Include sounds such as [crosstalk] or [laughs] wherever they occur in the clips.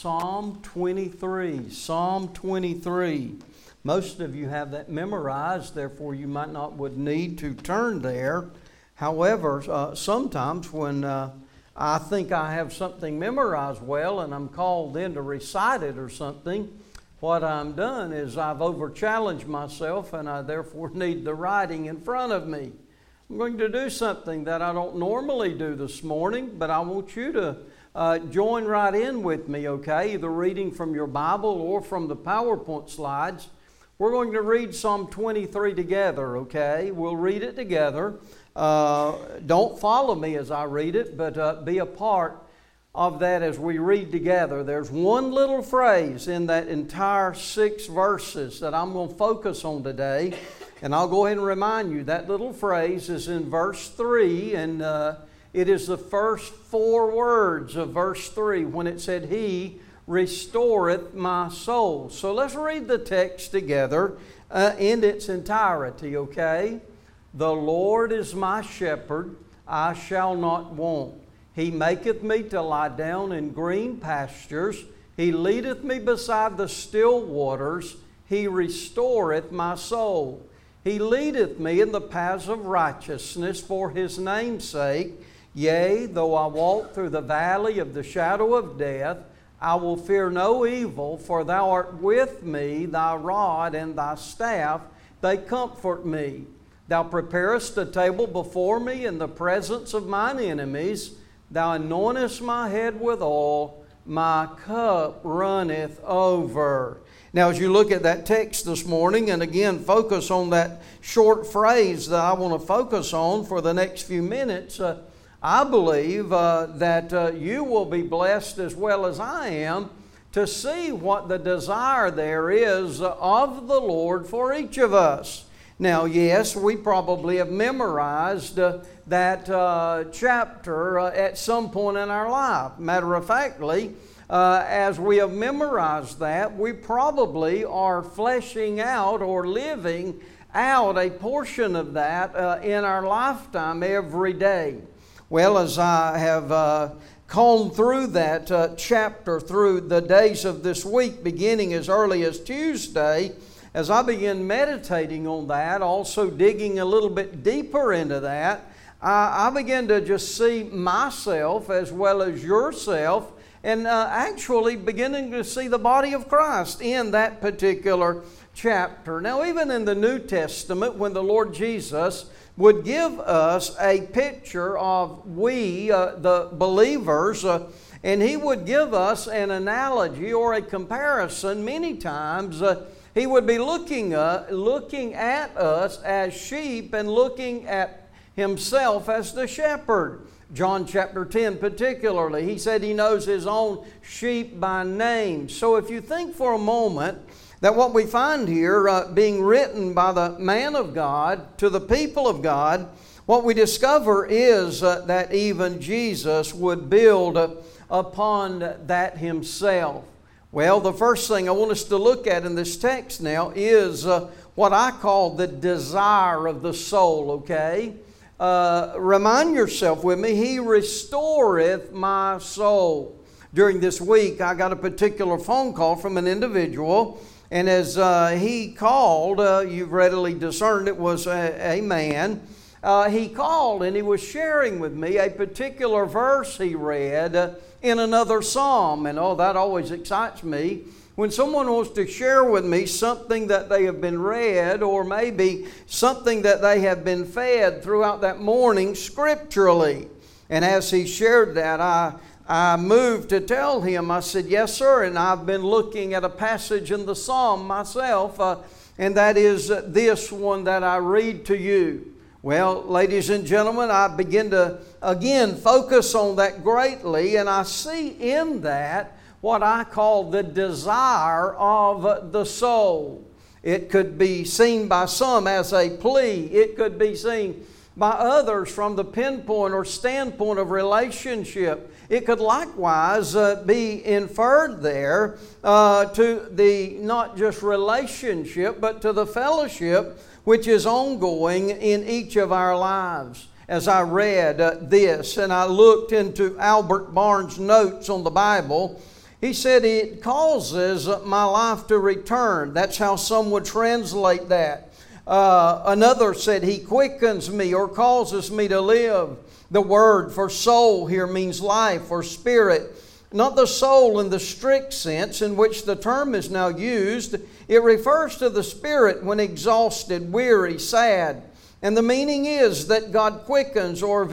Psalm 23. Psalm 23. Most of you have that memorized, therefore, you might not would need to turn there. However, uh, sometimes when uh, I think I have something memorized well and I'm called in to recite it or something, what I'm done is I've over challenged myself and I therefore [laughs] need the writing in front of me. I'm going to do something that I don't normally do this morning, but I want you to uh, join right in with me, okay? Either reading from your Bible or from the PowerPoint slides. We're going to read Psalm 23 together, okay? We'll read it together. Uh, don't follow me as I read it, but uh, be a part of that as we read together. There's one little phrase in that entire six verses that I'm going to focus on today. And I'll go ahead and remind you that little phrase is in verse 3, and uh, it is the first four words of verse 3 when it said, He restoreth my soul. So let's read the text together uh, in its entirety, okay? The Lord is my shepherd, I shall not want. He maketh me to lie down in green pastures. He leadeth me beside the still waters. He restoreth my soul. He leadeth me in the paths of righteousness for his name's sake. Yea, though I walk through the valley of the shadow of death, I will fear no evil, for thou art with me, thy rod and thy staff, they comfort me. Thou preparest a table before me in the presence of mine enemies. Thou anointest my head with oil, my cup runneth over. Now, as you look at that text this morning, and again focus on that short phrase that I want to focus on for the next few minutes, uh, I believe uh, that uh, you will be blessed as well as I am to see what the desire there is of the Lord for each of us. Now, yes, we probably have memorized uh, that uh, chapter uh, at some point in our life. Matter of factly, uh, as we have memorized that, we probably are fleshing out or living out a portion of that uh, in our lifetime every day. Well, as I have uh, combed through that uh, chapter through the days of this week, beginning as early as Tuesday, as I begin meditating on that, also digging a little bit deeper into that, I, I begin to just see myself as well as yourself and uh, actually beginning to see the body of Christ in that particular chapter. Now, even in the New Testament, when the Lord Jesus would give us a picture of we, uh, the believers, uh, and he would give us an analogy or a comparison many times. Uh, he would be looking, uh, looking at us as sheep and looking at himself as the shepherd. John chapter 10, particularly, he said he knows his own sheep by name. So if you think for a moment that what we find here uh, being written by the man of God to the people of God, what we discover is uh, that even Jesus would build uh, upon that himself. Well, the first thing I want us to look at in this text now is uh, what I call the desire of the soul, okay? uh, remind yourself with me, He restoreth my soul. During this week, I got a particular phone call from an individual, and as uh, he called, uh, you've readily discerned it was a, a man. Uh, he called and he was sharing with me a particular verse he read uh, in another psalm, and oh, that always excites me when someone wants to share with me something that they have been read or maybe something that they have been fed throughout that morning scripturally. And as he shared that, I, I moved to tell him, I said, Yes, sir, and I've been looking at a passage in the psalm myself, uh, and that is this one that I read to you. Well, ladies and gentlemen, I begin to again focus on that greatly, and I see in that what I call the desire of the soul. It could be seen by some as a plea, it could be seen by others from the pinpoint or standpoint of relationship. It could likewise uh, be inferred there uh, to the not just relationship, but to the fellowship which is ongoing in each of our lives. As I read uh, this and I looked into Albert Barnes' notes on the Bible, He said, It causes my life to return. That's how some would translate that. Uh, another said, He quickens me or causes me to live. The word for soul here means life or spirit. Not the soul in the strict sense in which the term is now used. It refers to the spirit when exhausted, weary, sad. And the meaning is that God quickens or,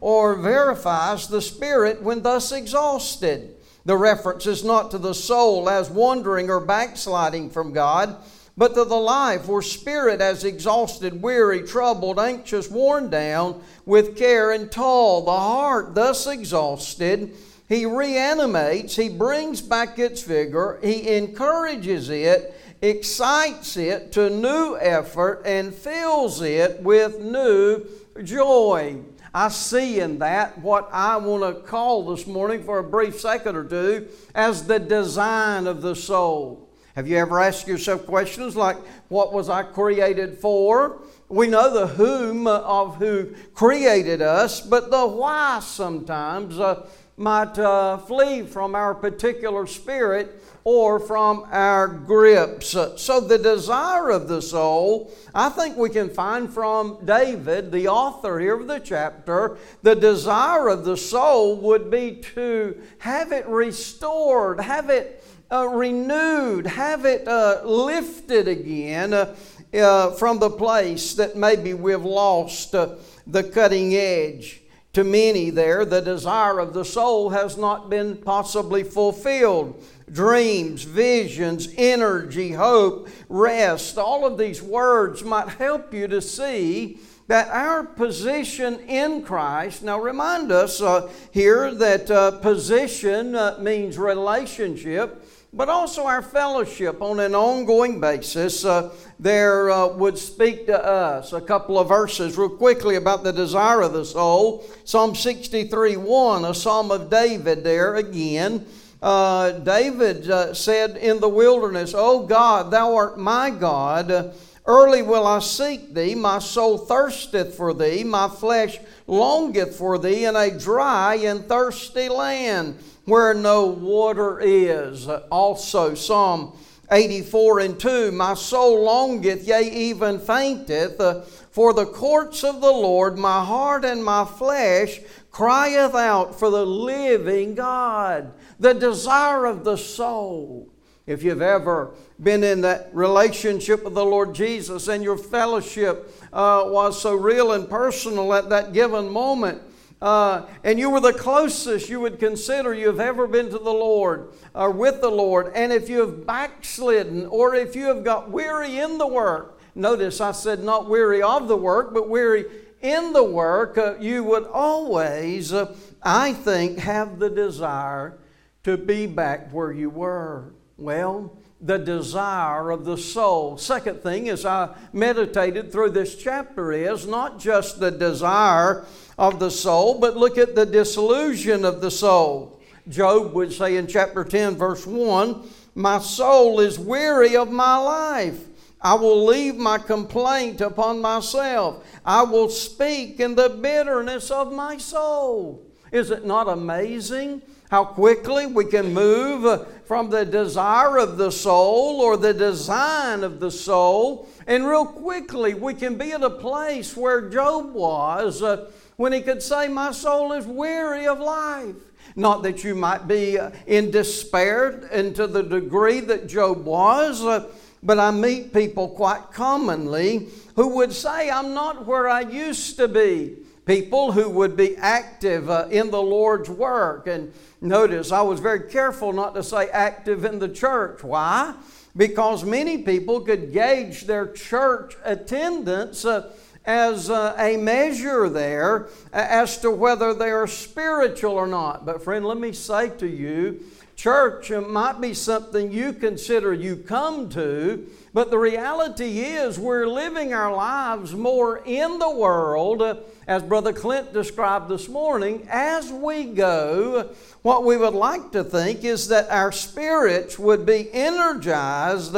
or verifies the spirit when thus exhausted. The reference is not to the soul as wandering or backsliding from God, but to the life or spirit as exhausted, weary, troubled, anxious, worn down with care and toil. The heart, thus exhausted, he reanimates, he brings back its vigor, he encourages it, excites it to new effort, and fills it with new joy. I see in that what I want to call this morning for a brief second or two as the design of the soul. Have you ever asked yourself questions like, What was I created for? We know the whom of who created us, but the why sometimes uh, might uh, flee from our particular spirit or from our grips. So, the desire of the soul, I think we can find from David, the author here of the chapter, the desire of the soul would be to have it restored, have it uh, renewed, have it uh, lifted again uh, uh from the place that maybe we've lost uh, the cutting edge to many there, the desire of the soul has not been possibly fulfilled. Dreams, visions, energy, hope, rest, all of these words might help you to see that our position in Christ, now remind us uh, here that uh, position uh, means relationship but also our fellowship on an ongoing basis uh, there uh, would speak to us. A couple of verses, real quickly, about the desire of the soul. Psalm 63 1, a psalm of David there again. Uh, David uh, said in the wilderness, O God, thou art my God. Early will I seek thee. My soul thirsteth for thee. My flesh longeth for thee in a dry and thirsty land where no water is. Also, Psalm 84 and 2 My soul longeth, yea, even fainteth, for the courts of the Lord. My heart and my flesh crieth out for the living God, the desire of the soul. If you've ever been in that relationship with the Lord Jesus and your fellowship uh, was so real and personal at that given moment, uh, and you were the closest you would consider you've ever been to the Lord or with the Lord. And if you have backslidden or if you have got weary in the work, notice I said not weary of the work, but weary in the work, uh, you would always, uh, I think, have the desire to be back where you were. Well, the desire of the soul. Second thing, as I meditated through this chapter, is not just the desire of the soul, but look at the disillusion of the soul. Job would say in chapter 10, verse 1 My soul is weary of my life. I will leave my complaint upon myself. I will speak in the bitterness of my soul. Is it not amazing how quickly we can move from the desire of the soul or the design of the soul? And real quickly we can be at a place where Job was. Uh, when he could say, My soul is weary of life. Not that you might be uh, in despair and to the degree that Job was, uh, but I meet people quite commonly who would say, I'm not where I used to be. People who would be active uh, in the Lord's work. And notice, I was very careful not to say active in the church. Why? Because many people could gauge their church attendance. Uh, as a measure there as to whether they are spiritual or not. But, friend, let me say to you, church might be something you consider you come to, but the reality is we're living our lives more in the world, as Brother Clint described this morning, as we go. What we would like to think is that our spirits would be energized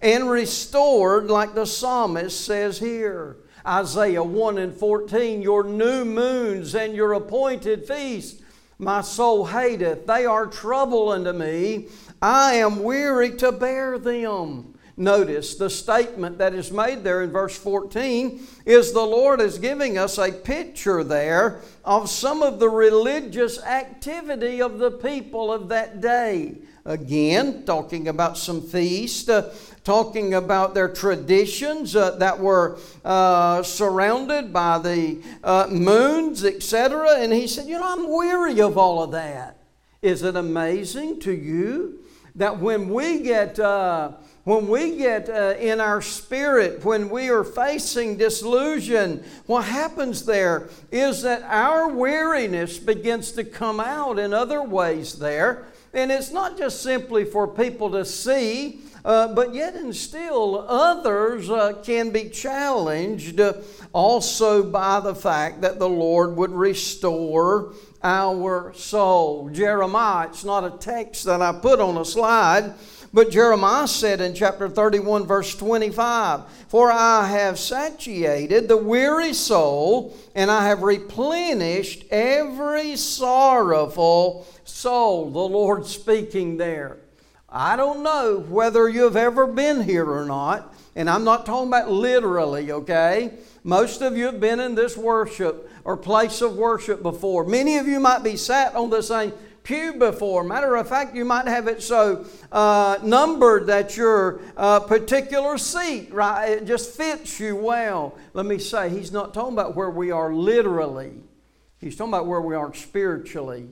and restored, like the psalmist says here. Isaiah 1 and 14, your new moons and your appointed feasts My soul hateth. They are trouble unto me. I am weary to bear them. Notice the statement that is made there in verse 14 is the Lord is giving us a picture there of some of the religious activity of the people of that day. Again, talking about some feast, uh, talking about their traditions uh, that were uh, surrounded by the uh, moons, etc. And he said, You know, I'm weary of all of that. Is it amazing to you that when we get uh, when we get uh, in our spirit, when we are facing disillusion, what happens there is that our weariness begins to come out in other ways there. And it's not just simply for people to see, uh, but yet and still others uh, can be challenged also by the fact that the Lord would restore our soul. Jeremiah, it's not a text that I put on a slide but Jeremiah said in chapter 31, verse 25, For I have satiated the weary soul, and I have replenished every sorrowful soul. The Lord speaking there. I don't know whether you've ever been here or not, and I'm not talking about literally, okay? Most of you have been in this worship or place of worship before. Many of you might be sat on the same pew before. Matter of fact, you might have it so uh, numbered that your uh, particular seat, right, it just fits you well. Let me say, he's not talking about where we are literally, he's talking about where we are spiritually.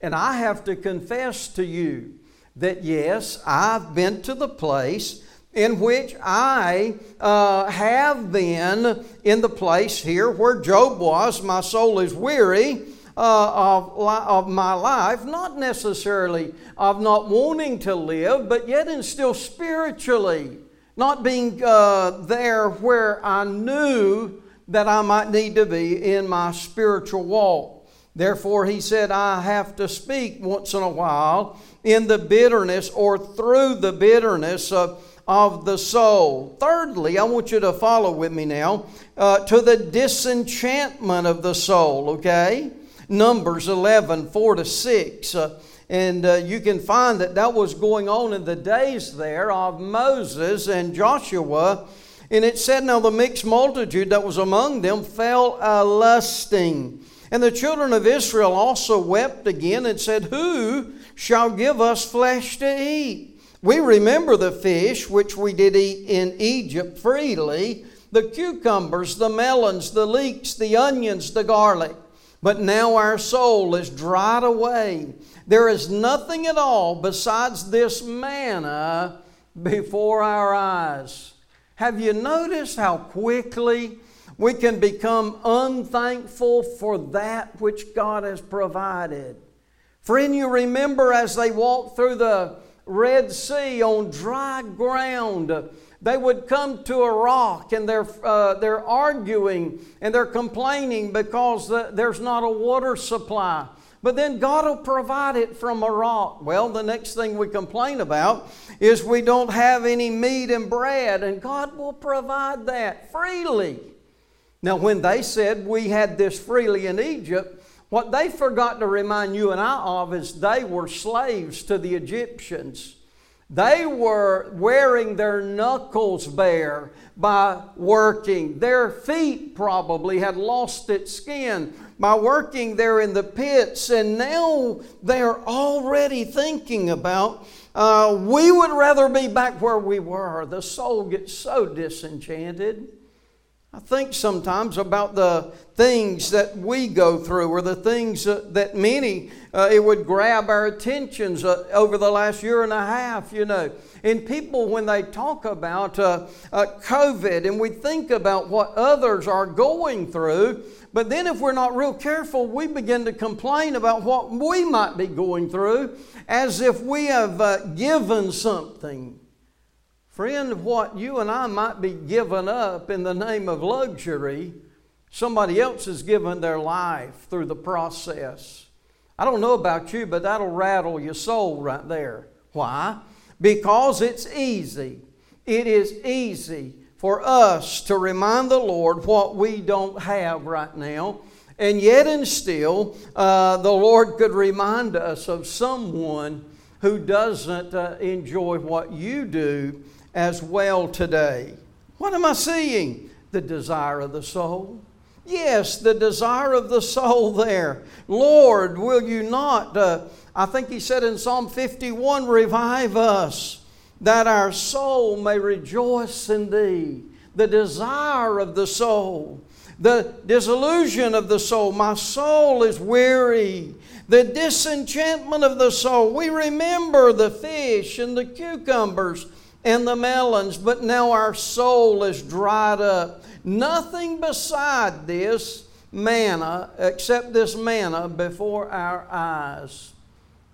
And I have to confess to you that yes, I've been to the place in which I uh, have been in the place here where Job was. My soul is weary uh, of, of my life, not necessarily of not wanting to live, but yet and still spiritually, not being uh, there where I knew that I might need to be in my spiritual walk. Therefore, he said, I have to speak once in a while in the bitterness or through the bitterness of, of the soul. Thirdly, I want you to follow with me now uh, to the disenchantment of the soul, okay? Numbers 11, 4 to 6. Uh, and uh, you can find that that was going on in the days there of Moses and Joshua. And it said, Now the mixed multitude that was among them fell a lusting. And the children of Israel also wept again and said, Who shall give us flesh to eat? We remember the fish which we did eat in Egypt freely, the cucumbers, the melons, the leeks, the onions, the garlic. But now our soul is dried away. There is nothing at all besides this manna before our eyes. Have you noticed how quickly we can become unthankful for that which God has provided? Friend, you remember as they walked through the Red Sea on dry ground they would come to a rock and they're, uh, they're arguing and they're complaining because the, there's not a water supply. But then God will provide it from a rock. Well, the next thing we complain about is we don't have any meat and bread, and God will provide that freely. Now, when they said we had this freely in Egypt, what they forgot to remind you and I of is they were slaves to the Egyptians. They were wearing their knuckles bare by working. Their feet probably had lost its skin by working there in the pits, and now they're already thinking about uh, we would rather be back where we were. The soul gets so disenchanted. I think sometimes about the things that we go through or the things that many, uh, it would grab our attentions uh, over the last year and a half, you know. And people, when they talk about uh, uh, COVID and we think about what others are going through, but then if we're not real careful, we begin to complain about what we might be going through as if we have uh, given something Friend, what you and I might be giving up in the name of luxury, somebody else has given their life through the process. I don't know about you, but that'll rattle your soul right there. Why? Because it's easy. It is easy for us to remind the Lord what we don't have right now. And yet, and still, uh, the Lord could remind us of someone who doesn't uh, enjoy what you do as well today. What am I seeing? The desire of the soul. Yes, the desire of the soul there. Lord, will you not? Uh, I think he said in Psalm 51 revive us that our soul may rejoice in thee. The desire of the soul the disillusion of the soul. My soul is weary. The disenchantment of the soul. We remember the fish and the cucumbers and the melons, but now our soul is dried up. Nothing beside this manna, except this manna, before our eyes.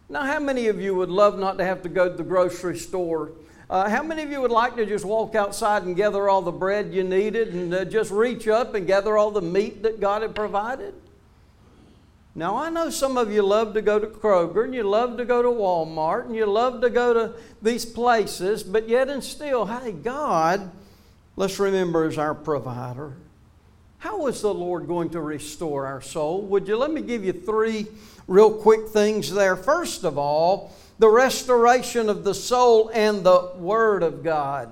Now, how many of you would love not to have to go to the grocery store uh, how many of you would like to just walk outside and gather all the bread you needed and uh, just reach up and gather all the meat that God had provided? Now, I know some of you love to go to Kroger and you love to go to Walmart and you love to go to these places, but yet and still, hey, God, let's remember, is our provider. How is the Lord going to restore our soul? Would you let me give you three real quick things there? First of all, the restoration of the soul and the Word of God.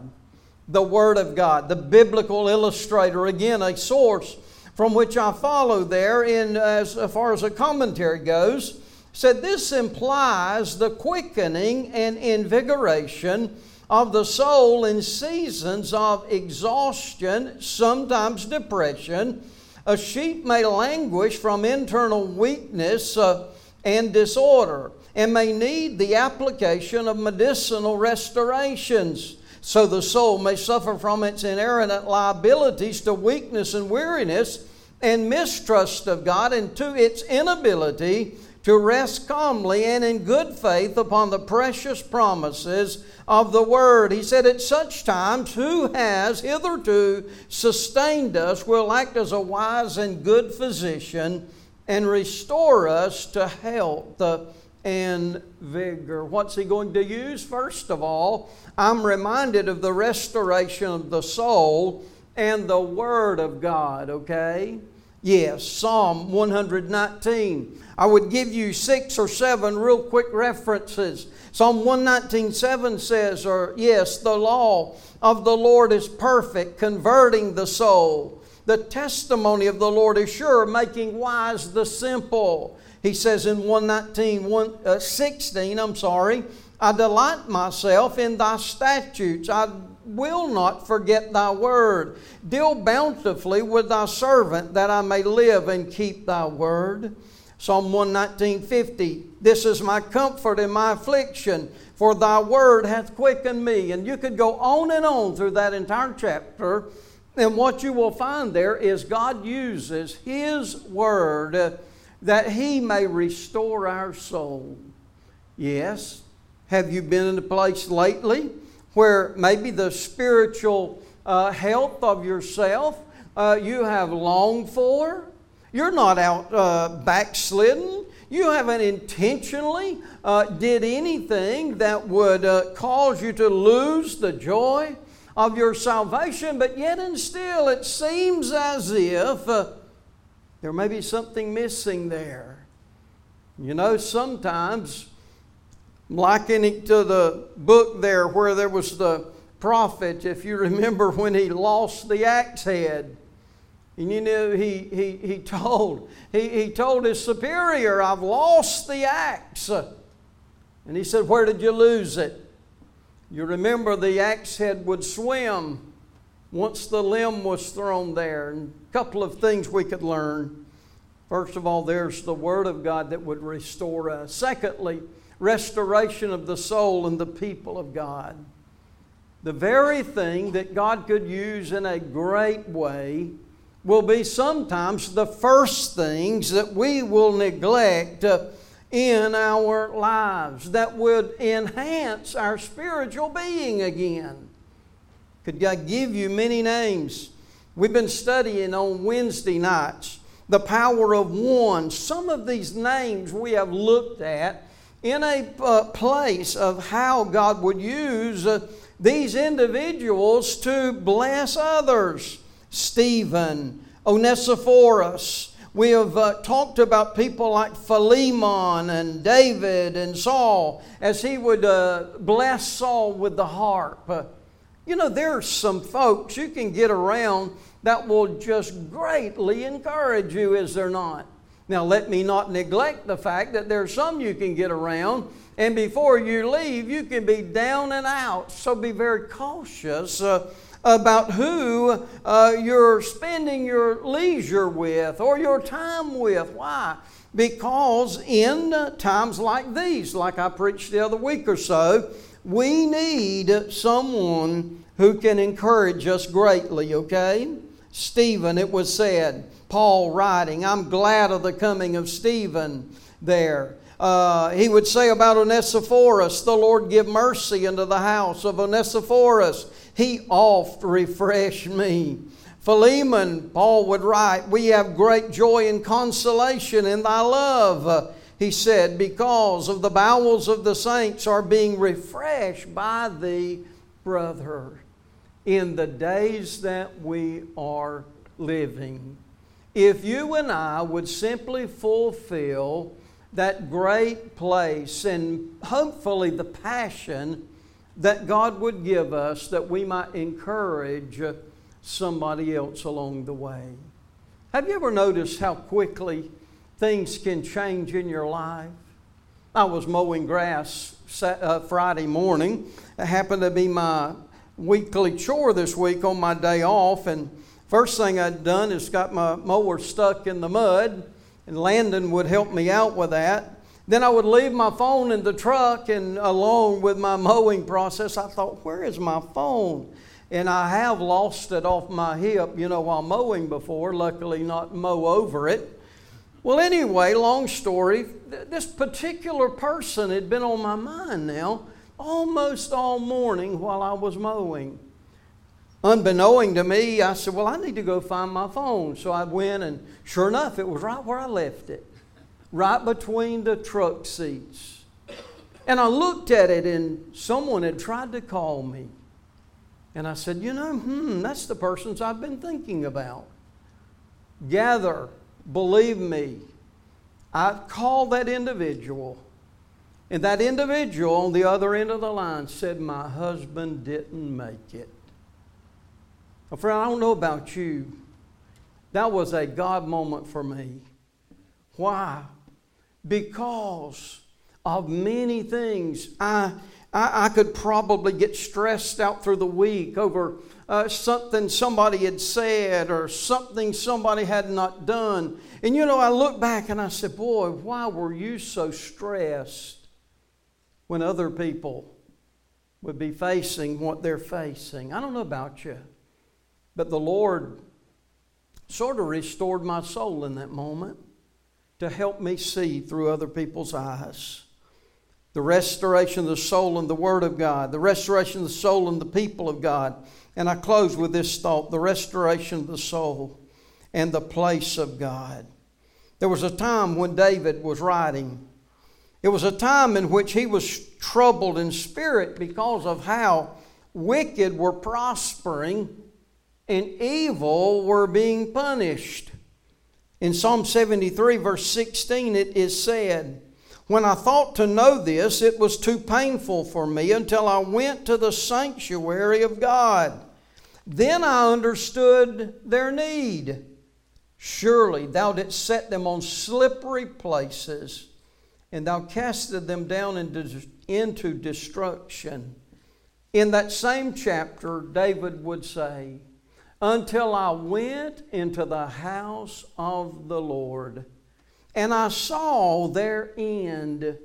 The Word of God, the biblical illustrator, again, a source from which I follow there, in as far as a commentary goes, said this implies the quickening and invigoration of the soul in seasons of exhaustion, sometimes depression. A sheep may languish from internal weakness uh, and disorder and may need the application of medicinal restorations. So the soul may suffer from its inherent liabilities to weakness and weariness and mistrust of God and to its inability to rest calmly and in good faith upon the precious promises of the Word. He said, At such times, who has hitherto sustained us will act as a wise and good physician and restore us to health and vigor. What's he going to use? First of all, I'm reminded of the restoration of the soul and the Word of God, okay? Yes, Psalm 119. I would give you six or seven real quick references. Psalm 119 7 says, or yes, the law of the Lord is perfect, converting the soul. The testimony of the Lord is sure, making wise the simple. He says in 119, 1, uh, 16, I'm sorry, I delight myself in thy statutes. I will not forget thy word. Deal bountifully with thy servant that I may live and keep thy word. Psalm 119, 50. This is my comfort in my affliction, for thy word hath quickened me. And you could go on and on through that entire chapter. And what you will find there is God uses His word that He may restore our soul. Yes. Have you been in a place lately where maybe the spiritual uh, health of yourself uh, you have longed for? You're not out uh, backslidden. You haven't intentionally uh, did anything that would uh, cause you to lose the joy of your salvation, but yet and still it seems as if uh, there may be something missing there. You know, sometimes, likening to the book there where there was the prophet, if you remember when he lost the axe head. And you know, he, he, he, told, he, he told his superior, I've lost the axe. And he said, Where did you lose it? You remember the axe head would swim once the limb was thrown there. And a couple of things we could learn. First of all, there's the Word of God that would restore us. Secondly, restoration of the soul and the people of God. The very thing that God could use in a great way will be sometimes the first things that we will neglect in our lives that would enhance our spiritual being again. Could I give you many names? We've been studying on Wednesday nights the power of one. Some of these names we have looked at in a uh, place of how God would use uh, these individuals to bless others. Stephen, Onesiphorus, We have uh, talked about people like Philemon and David and Saul as he would uh, bless Saul with the harp. You know, there are some folks you can get around that will just greatly encourage you, is there not? Now, let me not neglect the fact that there are some you can get around, and before you leave, you can be down and out. So be very cautious uh, about who uh, you're spending your leisure with or your time with. Why? Because in times like these, like I preached the other week or so, we need someone who can encourage us greatly, okay? Stephen, it was said, Paul writing, I'm glad of the coming of Stephen there. Uh, he would say about Onesiphorus, the Lord give mercy unto the house of Onesiphorus. He oft refreshed me. Philemon, Paul would write, We have great joy and consolation in thy love he said, because of the bowels of the saints are being refreshed by thee, brother, in the days that we are living. If you and I would simply fulfill that great place and hopefully the passion that God would give us that we might encourage somebody else along the way. Have you ever noticed how quickly things can change in your life. I was mowing grass uh, Friday morning. It happened to be my weekly chore this week on my day off, and first thing I'd done is got my mower stuck in the mud, and Landon would help me out with that. Then I would leave my phone in the truck, and along with my mowing process, I thought, where is my phone? And I have lost it off my hip, you know, while mowing before, luckily not mow over it. Well, anyway, long story, this particular person had been on my mind now almost all morning while I was mowing. Unbeknowing to me, I said, Well, I need to go find my phone. So I went, and sure enough, it was right where I left it, right between the truck seats. And I looked at it, and someone had tried to call me. And I said, You know, hmm, that's the persons I've been thinking about. Gather Believe me, I called that individual, and that individual on the other end of the line said, My husband didn't make it. Well, friend, I don't know about you. That was a God moment for me. Why? Because of many things. I, I, I could probably get stressed out through the week over uh, something somebody had said or something somebody had not done. And you know, I look back and I said, Boy, why were you so stressed when other people would be facing what they're facing? I don't know about you, but the Lord sort of restored my soul in that moment to help me see through other people's eyes. The restoration of the soul and the Word of God, the restoration of the soul and the people of God. And I close with this thought the restoration of the soul and the place of God. There was a time when David was writing. It was a time in which he was troubled in spirit because of how wicked were prospering and evil were being punished. In Psalm 73, verse 16, it is said, when I thought to know this, it was too painful for me until I went to the sanctuary of God. Then I understood their need. Surely thou didst set them on slippery places, and thou casted them down into destruction. In that same chapter, David would say, Until I went into the house of the Lord and I saw their end.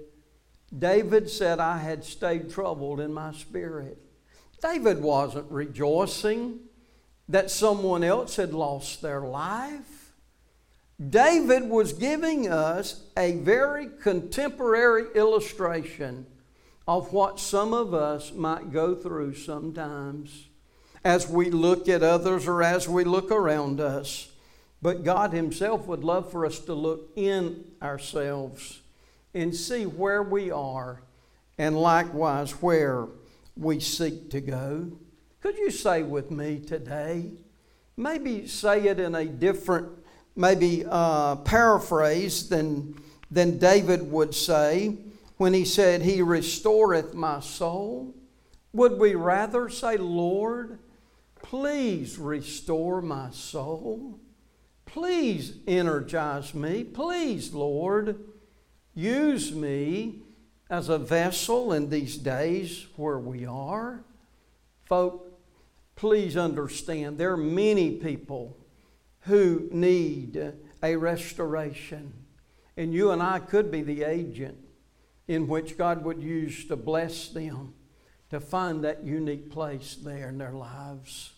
David said, I had stayed troubled in my spirit. David wasn't rejoicing that someone else had lost their life. David was giving us a very contemporary illustration of what some of us might go through sometimes as we look at others or as we look around us. But God Himself would love for us to look in ourselves and see where we are and likewise where we seek to go. Could you say with me today? Maybe say it in a different maybe uh, paraphrase than, than David would say when he said, He restoreth my soul? Would we rather say, Lord, please restore my soul? Please energize me. Please, Lord, use me as a vessel in these days where we are. Folk, please understand there are many people who need a restoration. And you and I could be the agent in which God would use to bless them to find that unique place there in their lives.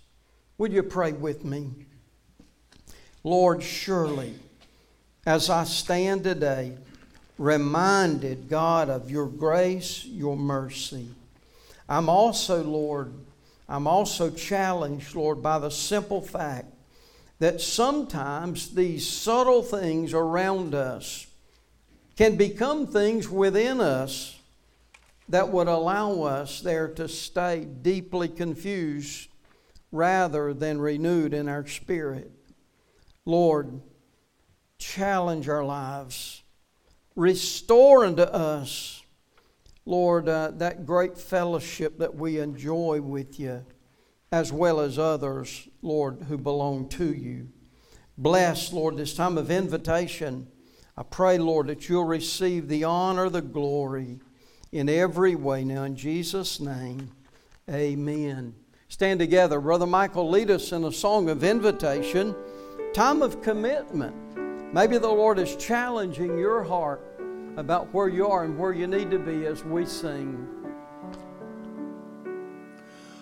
Would you pray with me? Lord, surely, as I stand today, reminded, God, of your grace, your mercy, I'm also, Lord, I'm also challenged, Lord, by the simple fact that sometimes these subtle things around us can become things within us that would allow us there to stay deeply confused rather than renewed in our spirit. Lord, challenge our lives, restore unto us, Lord, uh, that great fellowship that we enjoy with you, as well as others, Lord, who belong to you. Bless, Lord, this time of invitation. I pray, Lord, that you'll receive the honor, the glory in every way. Now, in Jesus' name, amen. Stand together. Brother Michael, lead us in a song of invitation, time of commitment. Maybe the Lord is challenging your heart about where you are and where you need to be as we sing.